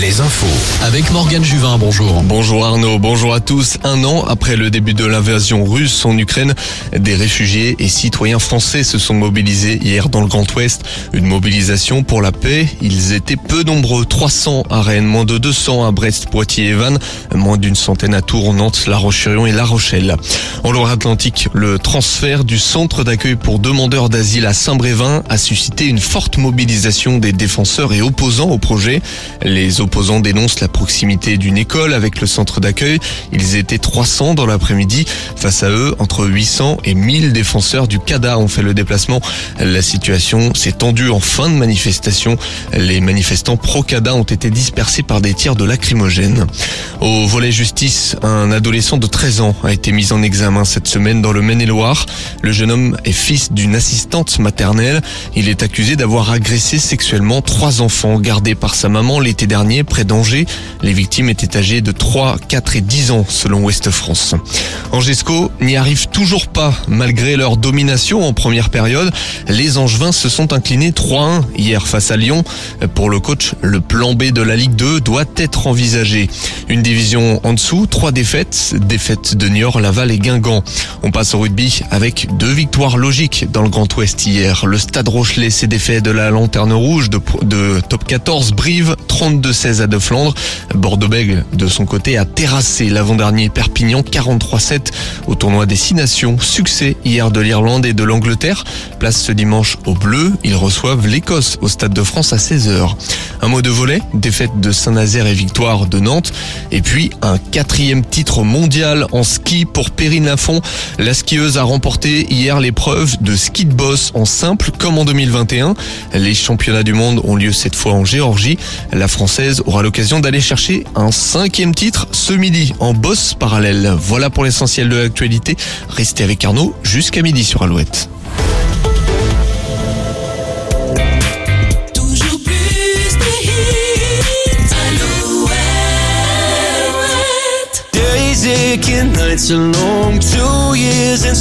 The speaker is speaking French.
les infos. Avec Morgane Juvin, bonjour. Bonjour Arnaud, bonjour à tous. Un an après le début de l'invasion russe en Ukraine, des réfugiés et citoyens français se sont mobilisés hier dans le Grand Ouest. Une mobilisation pour la paix. Ils étaient peu nombreux, 300 à Rennes, moins de 200 à Brest, Poitiers et Vannes, moins d'une centaine à Tours, Nantes, La Roche-sur-Yon et La Rochelle. En Loire-Atlantique, le transfert du centre d'accueil pour demandeurs d'asile à Saint-Brévin a suscité une forte mobilisation des défenseurs et opposants au projet. Opposants dénoncent la proximité d'une école avec le centre d'accueil. Ils étaient 300 dans l'après-midi. Face à eux, entre 800 et 1000 défenseurs du CADA ont fait le déplacement. La situation s'est tendue en fin de manifestation. Les manifestants pro-CADA ont été dispersés par des tirs de lacrymogènes. Au volet justice, un adolescent de 13 ans a été mis en examen cette semaine dans le Maine-et-Loire. Le jeune homme est fils d'une assistante maternelle. Il est accusé d'avoir agressé sexuellement trois enfants gardés par sa maman l'été dernier près d'Angers. Les victimes étaient âgées de 3, 4 et 10 ans selon Ouest France. Angesco n'y arrive toujours pas malgré leur domination en première période. Les Angevins se sont inclinés 3-1 hier face à Lyon. Pour le coach, le plan B de la Ligue 2 doit être envisagé. Une division en dessous, trois défaites, défaites de Niort, Laval et Guingamp. On passe au rugby avec deux victoires logiques dans le Grand Ouest hier. Le Stade Rochelet s'est défait de la Lanterne Rouge de, de top 14 Brive 32-16 à De Flandre. Bordeaux-Bègles, de son côté, a terrassé l'avant-dernier Perpignan 43-7 au tournoi des Six Nations. Succès hier de l'Irlande et de l'Angleterre. Place ce dimanche au bleu. Ils reçoivent l'Écosse au Stade de France à 16h. Un mot de volet, défaite de Saint-Nazaire et victoire de Nantes. Et puis un quatrième titre mondial en ski pour Perrine Lafont. La skieuse a remporté hier l'épreuve de ski de boss en simple comme en 2021. Les championnats du monde ont lieu cette fois en Géorgie. La française aura l'occasion d'aller chercher un cinquième titre ce midi en boss parallèle. Voilà pour l'essentiel de l'actualité. Restez avec Arnaud jusqu'à midi sur Alouette. Toujours plus de hits. Alouette. Days aching, nights are long, two years and